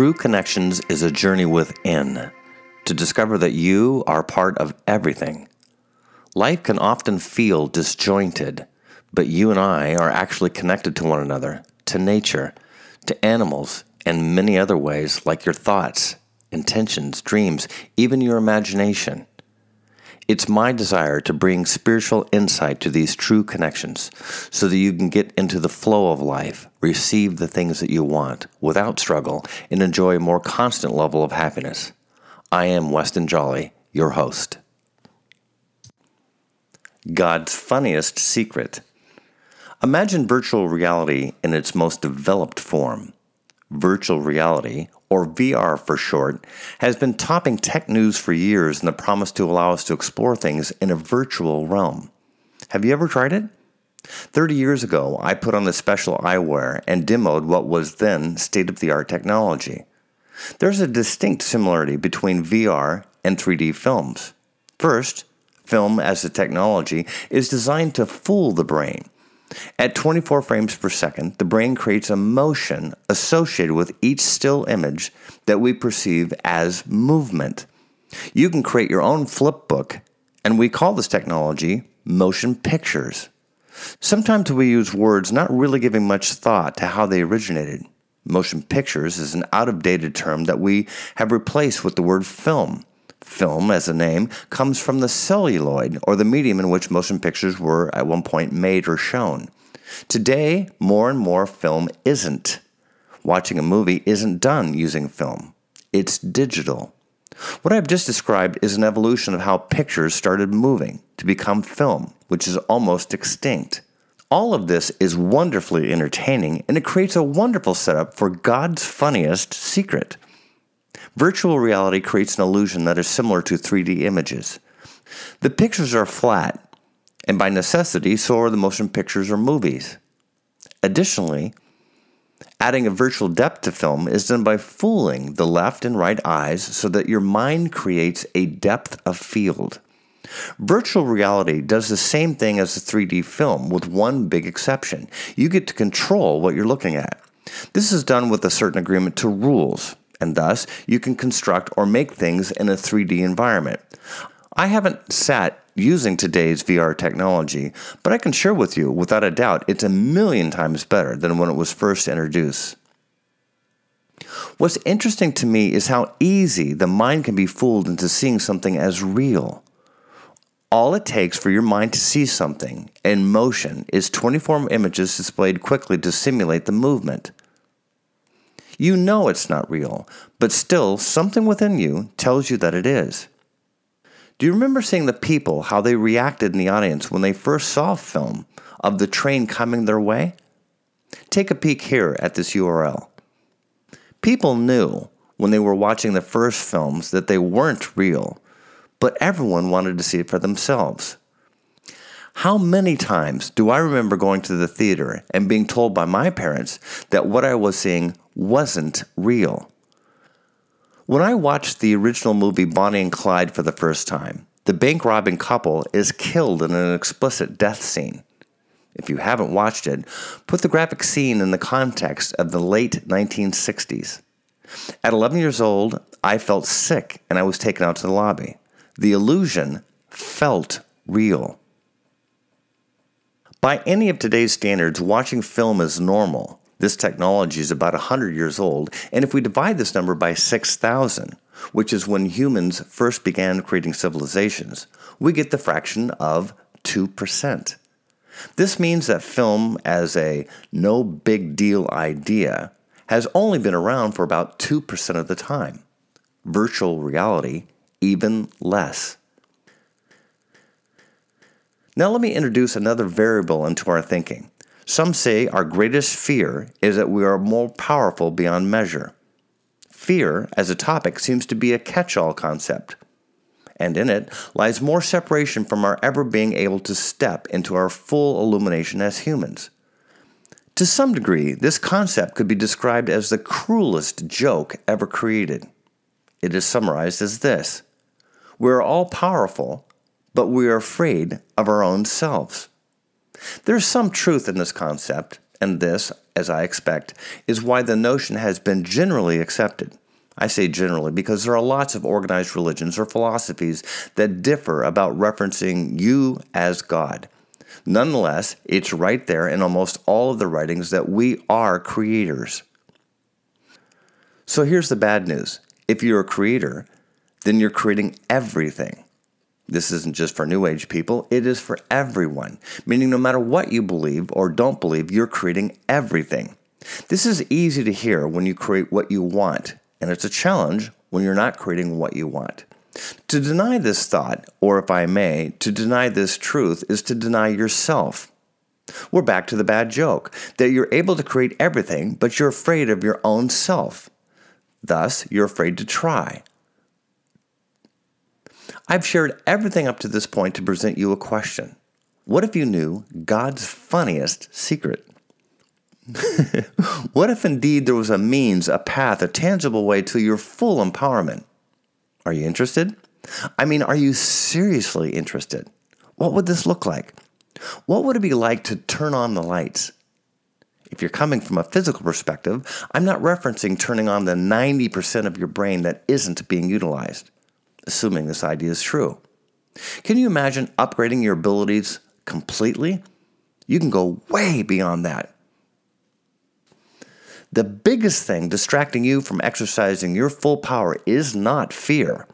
True Connections is a journey within to discover that you are part of everything. Life can often feel disjointed, but you and I are actually connected to one another, to nature, to animals, and many other ways like your thoughts, intentions, dreams, even your imagination. It's my desire to bring spiritual insight to these true connections so that you can get into the flow of life, receive the things that you want without struggle, and enjoy a more constant level of happiness. I am Weston Jolly, your host. God's funniest secret. Imagine virtual reality in its most developed form. Virtual reality, or VR for short, has been topping tech news for years in the promise to allow us to explore things in a virtual realm. Have you ever tried it? 30 years ago, I put on the special eyewear and demoed what was then state of the art technology. There's a distinct similarity between VR and 3D films. First, film as a technology is designed to fool the brain at 24 frames per second, the brain creates a motion associated with each still image that we perceive as movement. You can create your own flip book, and we call this technology motion pictures. Sometimes we use words not really giving much thought to how they originated. Motion pictures is an out of dated term that we have replaced with the word film. Film, as a name, comes from the celluloid, or the medium in which motion pictures were at one point made or shown. Today, more and more film isn't. Watching a movie isn't done using film, it's digital. What I've just described is an evolution of how pictures started moving to become film, which is almost extinct. All of this is wonderfully entertaining and it creates a wonderful setup for God's funniest secret. Virtual reality creates an illusion that is similar to 3D images. The pictures are flat, and by necessity, so are the motion pictures or movies. Additionally, adding a virtual depth to film is done by fooling the left and right eyes so that your mind creates a depth of field. Virtual reality does the same thing as a 3D film with one big exception. You get to control what you're looking at. This is done with a certain agreement to rules and thus you can construct or make things in a 3D environment. I haven't sat using today's VR technology, but I can share with you, without a doubt, it's a million times better than when it was first introduced. What's interesting to me is how easy the mind can be fooled into seeing something as real. All it takes for your mind to see something in motion is 24 images displayed quickly to simulate the movement. You know it's not real, but still, something within you tells you that it is. Do you remember seeing the people, how they reacted in the audience when they first saw film of the train coming their way? Take a peek here at this URL. People knew when they were watching the first films that they weren't real, but everyone wanted to see it for themselves. How many times do I remember going to the theater and being told by my parents that what I was seeing wasn't real? When I watched the original movie Bonnie and Clyde for the first time, the bank robbing couple is killed in an explicit death scene. If you haven't watched it, put the graphic scene in the context of the late 1960s. At 11 years old, I felt sick and I was taken out to the lobby. The illusion felt real. By any of today's standards, watching film is normal. This technology is about 100 years old, and if we divide this number by 6,000, which is when humans first began creating civilizations, we get the fraction of 2%. This means that film, as a no big deal idea, has only been around for about 2% of the time. Virtual reality, even less. Now, let me introduce another variable into our thinking. Some say our greatest fear is that we are more powerful beyond measure. Fear, as a topic, seems to be a catch all concept, and in it lies more separation from our ever being able to step into our full illumination as humans. To some degree, this concept could be described as the cruelest joke ever created. It is summarized as this We are all powerful, but we are afraid of our own selves. There's some truth in this concept, and this, as I expect, is why the notion has been generally accepted. I say generally because there are lots of organized religions or philosophies that differ about referencing you as God. Nonetheless, it's right there in almost all of the writings that we are creators. So here's the bad news if you're a creator, then you're creating everything. This isn't just for New Age people, it is for everyone, meaning no matter what you believe or don't believe, you're creating everything. This is easy to hear when you create what you want, and it's a challenge when you're not creating what you want. To deny this thought, or if I may, to deny this truth, is to deny yourself. We're back to the bad joke that you're able to create everything, but you're afraid of your own self. Thus, you're afraid to try. I've shared everything up to this point to present you a question. What if you knew God's funniest secret? what if indeed there was a means, a path, a tangible way to your full empowerment? Are you interested? I mean, are you seriously interested? What would this look like? What would it be like to turn on the lights? If you're coming from a physical perspective, I'm not referencing turning on the 90% of your brain that isn't being utilized assuming this idea is true. Can you imagine upgrading your abilities completely? You can go way beyond that. The biggest thing distracting you from exercising your full power is not fear.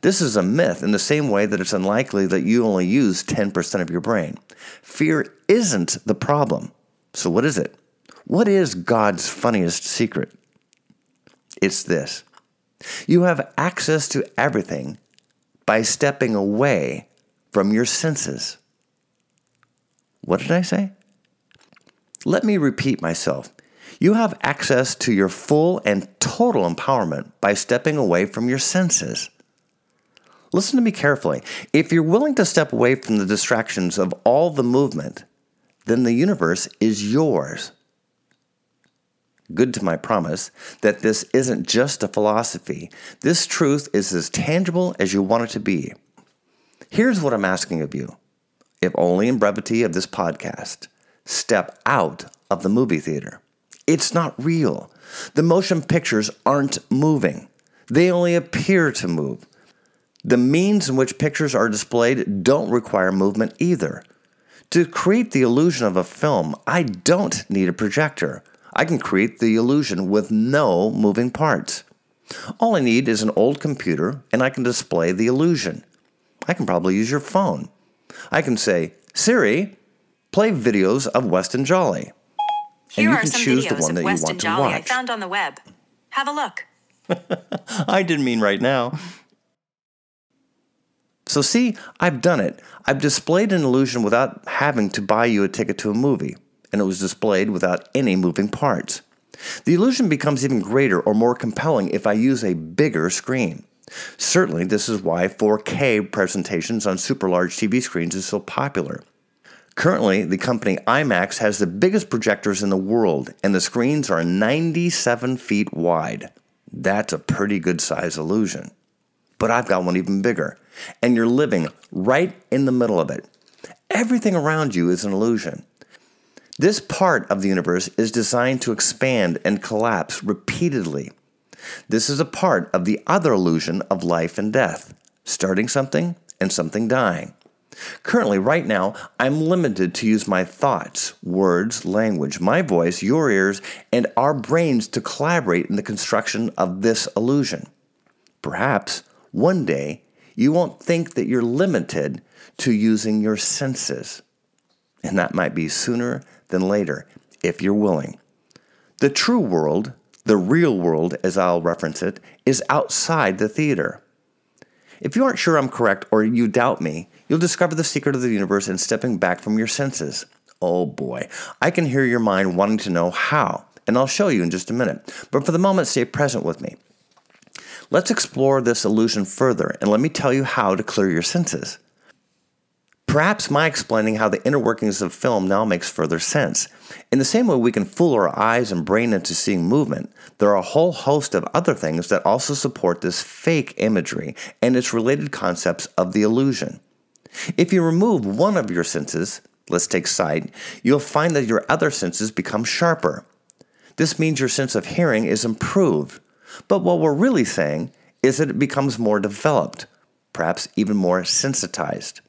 This is a myth in the same way that it's unlikely that you only use 10% of your brain. Fear isn't the problem. So, what is it? What is God's funniest secret? It's this you have access to everything by stepping away from your senses. What did I say? Let me repeat myself. You have access to your full and total empowerment by stepping away from your senses. Listen to me carefully. If you're willing to step away from the distractions of all the movement, then the universe is yours good to my promise, that this isn't just a philosophy. This truth is as tangible as you want it to be. Here's what I'm asking of you, if only in brevity of this podcast step out of the movie theater. It's not real. The motion pictures aren't moving, they only appear to move. The means in which pictures are displayed don't require movement either. To create the illusion of a film, I don't need a projector. I can create the illusion with no moving parts. All I need is an old computer and I can display the illusion. I can probably use your phone. I can say, Siri, play videos of Weston Jolly. Here and you can choose the one that you want to Jolly watch. I found on the web. Have a look. I didn't mean right now. So, see, I've done it. I've displayed an illusion without having to buy you a ticket to a movie and it was displayed without any moving parts. The illusion becomes even greater or more compelling if I use a bigger screen. Certainly, this is why 4K presentations on super large TV screens is so popular. Currently, the company IMAX has the biggest projectors in the world, and the screens are 97 feet wide. That's a pretty good size illusion. But I've got one even bigger, and you're living right in the middle of it. Everything around you is an illusion. This part of the universe is designed to expand and collapse repeatedly. This is a part of the other illusion of life and death, starting something and something dying. Currently, right now, I'm limited to use my thoughts, words, language, my voice, your ears, and our brains to collaborate in the construction of this illusion. Perhaps one day you won't think that you're limited to using your senses. And that might be sooner than later, if you're willing. The true world, the real world as I'll reference it, is outside the theater. If you aren't sure I'm correct or you doubt me, you'll discover the secret of the universe in stepping back from your senses. Oh boy, I can hear your mind wanting to know how, and I'll show you in just a minute. But for the moment, stay present with me. Let's explore this illusion further, and let me tell you how to clear your senses. Perhaps my explaining how the inner workings of film now makes further sense. In the same way we can fool our eyes and brain into seeing movement, there are a whole host of other things that also support this fake imagery and its related concepts of the illusion. If you remove one of your senses, let's take sight, you'll find that your other senses become sharper. This means your sense of hearing is improved. But what we're really saying is that it becomes more developed, perhaps even more sensitized.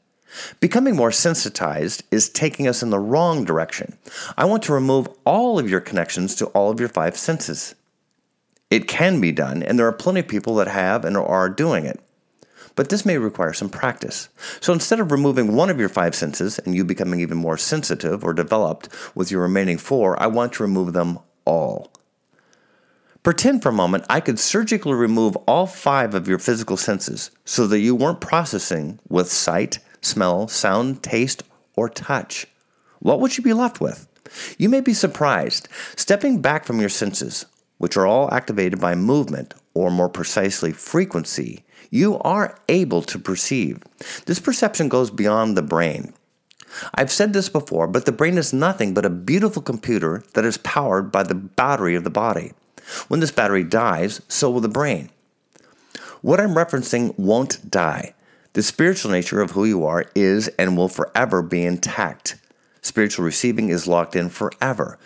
Becoming more sensitized is taking us in the wrong direction. I want to remove all of your connections to all of your five senses. It can be done, and there are plenty of people that have and are doing it. But this may require some practice. So instead of removing one of your five senses and you becoming even more sensitive or developed with your remaining four, I want to remove them all. Pretend for a moment I could surgically remove all five of your physical senses so that you weren't processing with sight, smell, sound, taste, or touch. What would you be left with? You may be surprised. Stepping back from your senses, which are all activated by movement, or more precisely, frequency, you are able to perceive. This perception goes beyond the brain. I've said this before, but the brain is nothing but a beautiful computer that is powered by the battery of the body. When this battery dies, so will the brain. What I'm referencing won't die. The spiritual nature of who you are is and will forever be intact. Spiritual receiving is locked in forever.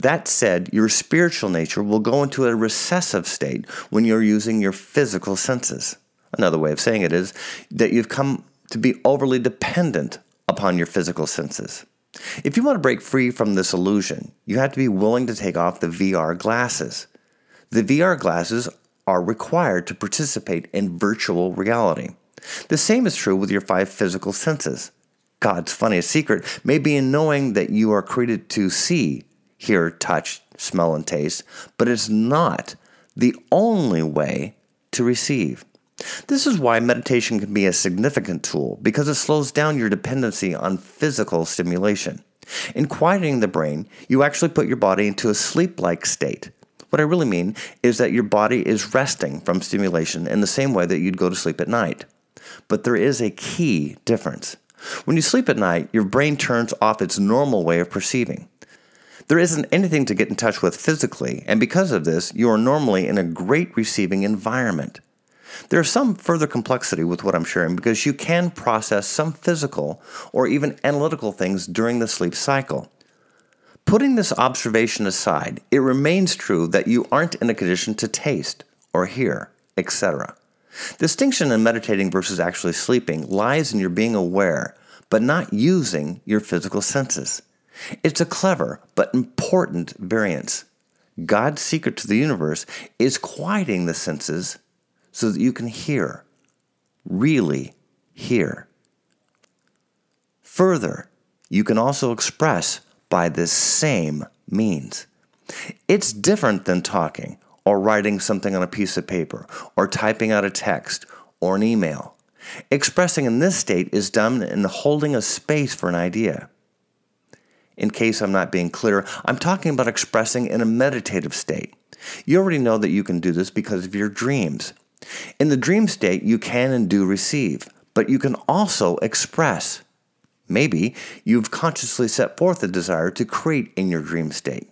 That said, your spiritual nature will go into a recessive state when you're using your physical senses. Another way of saying it is that you've come to be overly dependent upon your physical senses. If you want to break free from this illusion, you have to be willing to take off the VR glasses. The VR glasses are required to participate in virtual reality. The same is true with your five physical senses. God's funniest secret may be in knowing that you are created to see, hear, touch, smell, and taste, but it's not the only way to receive. This is why meditation can be a significant tool because it slows down your dependency on physical stimulation. In quieting the brain, you actually put your body into a sleep like state. What I really mean is that your body is resting from stimulation in the same way that you'd go to sleep at night. But there is a key difference. When you sleep at night, your brain turns off its normal way of perceiving. There isn't anything to get in touch with physically, and because of this, you are normally in a great receiving environment. There's some further complexity with what I'm sharing because you can process some physical or even analytical things during the sleep cycle. Putting this observation aside, it remains true that you aren't in a condition to taste or hear, etc. Distinction in meditating versus actually sleeping lies in your being aware, but not using your physical senses. It's a clever but important variance. God's secret to the universe is quieting the senses so that you can hear, really hear. Further, you can also express by this same means. It's different than talking or writing something on a piece of paper or typing out a text or an email. Expressing in this state is done in holding a space for an idea. In case I'm not being clear, I'm talking about expressing in a meditative state. You already know that you can do this because of your dreams. In the dream state, you can and do receive, but you can also express. Maybe you've consciously set forth a desire to create in your dream state.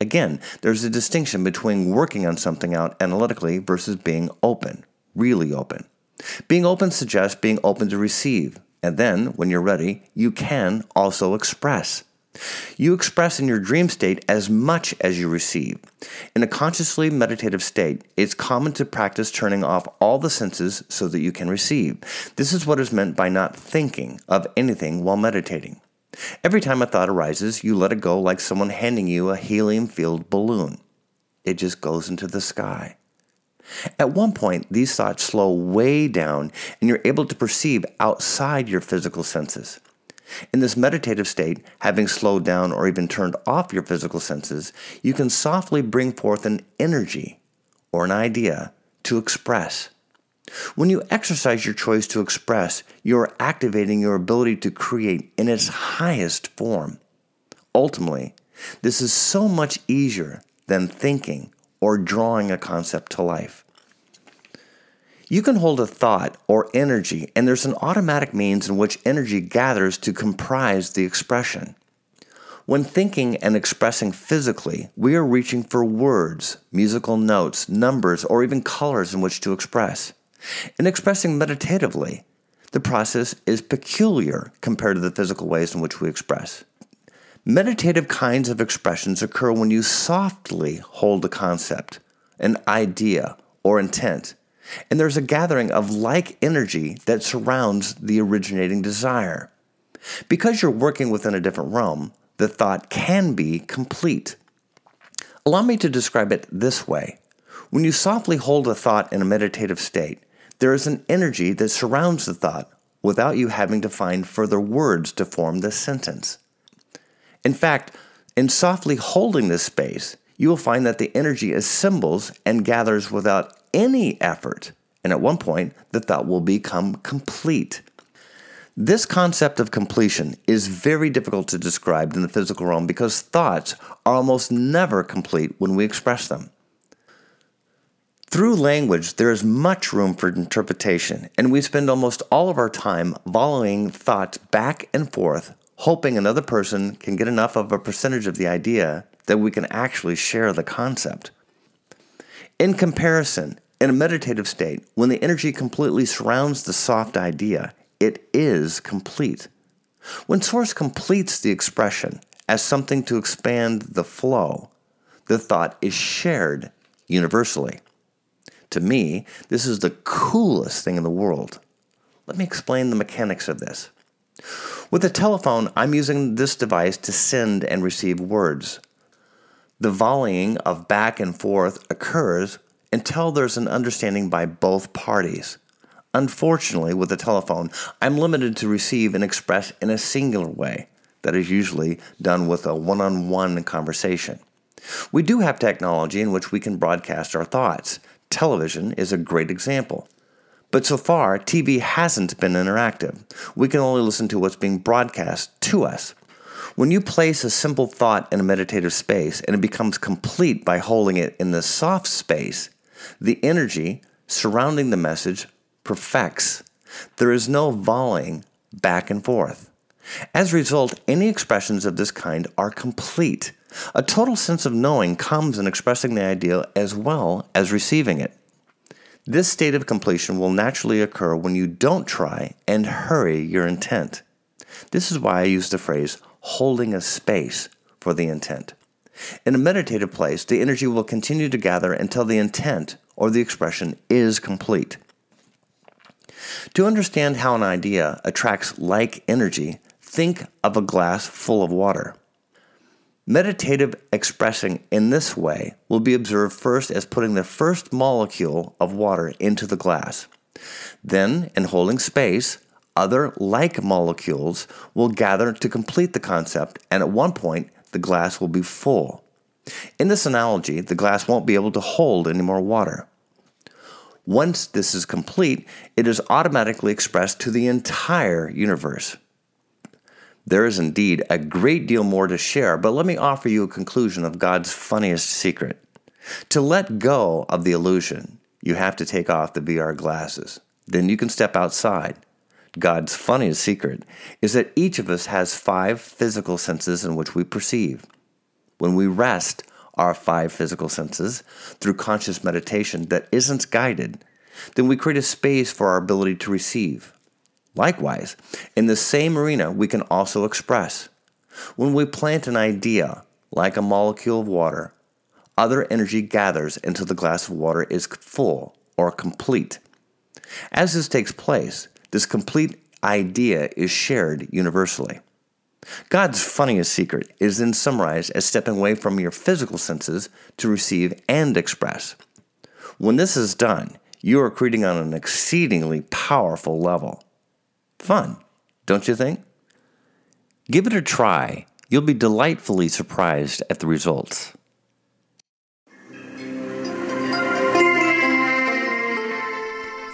Again, there's a distinction between working on something out analytically versus being open, really open. Being open suggests being open to receive, and then, when you're ready, you can also express. You express in your dream state as much as you receive. In a consciously meditative state, it's common to practice turning off all the senses so that you can receive. This is what is meant by not thinking of anything while meditating. Every time a thought arises, you let it go like someone handing you a helium filled balloon. It just goes into the sky. At one point, these thoughts slow way down and you're able to perceive outside your physical senses. In this meditative state, having slowed down or even turned off your physical senses, you can softly bring forth an energy or an idea to express. When you exercise your choice to express, you are activating your ability to create in its highest form. Ultimately, this is so much easier than thinking or drawing a concept to life. You can hold a thought or energy, and there's an automatic means in which energy gathers to comprise the expression. When thinking and expressing physically, we are reaching for words, musical notes, numbers, or even colors in which to express. In expressing meditatively, the process is peculiar compared to the physical ways in which we express. Meditative kinds of expressions occur when you softly hold a concept, an idea, or intent, and there's a gathering of like energy that surrounds the originating desire. Because you're working within a different realm, the thought can be complete. Allow me to describe it this way. When you softly hold a thought in a meditative state, there is an energy that surrounds the thought without you having to find further words to form the sentence. In fact, in softly holding this space, you will find that the energy assembles and gathers without any effort, and at one point, the thought will become complete. This concept of completion is very difficult to describe in the physical realm because thoughts are almost never complete when we express them. Through language, there is much room for interpretation, and we spend almost all of our time volleying thoughts back and forth, hoping another person can get enough of a percentage of the idea that we can actually share the concept. In comparison, in a meditative state, when the energy completely surrounds the soft idea, it is complete. When Source completes the expression as something to expand the flow, the thought is shared universally. To me, this is the coolest thing in the world. Let me explain the mechanics of this. With a telephone, I'm using this device to send and receive words. The volleying of back and forth occurs until there's an understanding by both parties. Unfortunately, with the telephone, I'm limited to receive and express in a singular way. That is usually done with a one on one conversation. We do have technology in which we can broadcast our thoughts. Television is a great example. But so far, TV hasn't been interactive. We can only listen to what's being broadcast to us. When you place a simple thought in a meditative space and it becomes complete by holding it in the soft space, the energy surrounding the message perfects. There is no volleying back and forth. As a result, any expressions of this kind are complete. A total sense of knowing comes in expressing the idea as well as receiving it. This state of completion will naturally occur when you don't try and hurry your intent. This is why I use the phrase holding a space for the intent. In a meditative place, the energy will continue to gather until the intent or the expression is complete. To understand how an idea attracts like energy, think of a glass full of water. Meditative expressing in this way will be observed first as putting the first molecule of water into the glass. Then, in holding space, other like molecules will gather to complete the concept, and at one point, the glass will be full. In this analogy, the glass won't be able to hold any more water. Once this is complete, it is automatically expressed to the entire universe. There is indeed a great deal more to share, but let me offer you a conclusion of God's funniest secret. To let go of the illusion, you have to take off the VR glasses. Then you can step outside. God's funniest secret is that each of us has five physical senses in which we perceive. When we rest, our five physical senses through conscious meditation that isn't guided, then we create a space for our ability to receive. Likewise, in the same arena, we can also express. When we plant an idea, like a molecule of water, other energy gathers until the glass of water is full or complete. As this takes place, this complete idea is shared universally. God's funniest secret is then summarized as stepping away from your physical senses to receive and express. When this is done, you are creating on an exceedingly powerful level. Fun, don't you think? Give it a try. You'll be delightfully surprised at the results.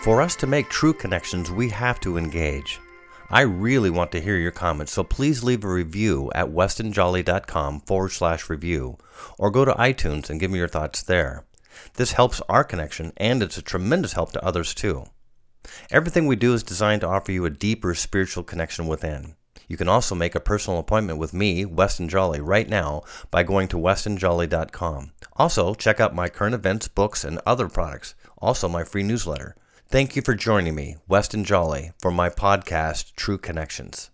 For us to make true connections, we have to engage. I really want to hear your comments, so please leave a review at westonjolly.com forward slash review or go to iTunes and give me your thoughts there. This helps our connection and it's a tremendous help to others too. Everything we do is designed to offer you a deeper spiritual connection within. You can also make a personal appointment with me, Weston Jolly, right now by going to westonjolly.com. Also, check out my current events, books, and other products. Also, my free newsletter. Thank you for joining me, Weston Jolly, for my podcast, True Connections.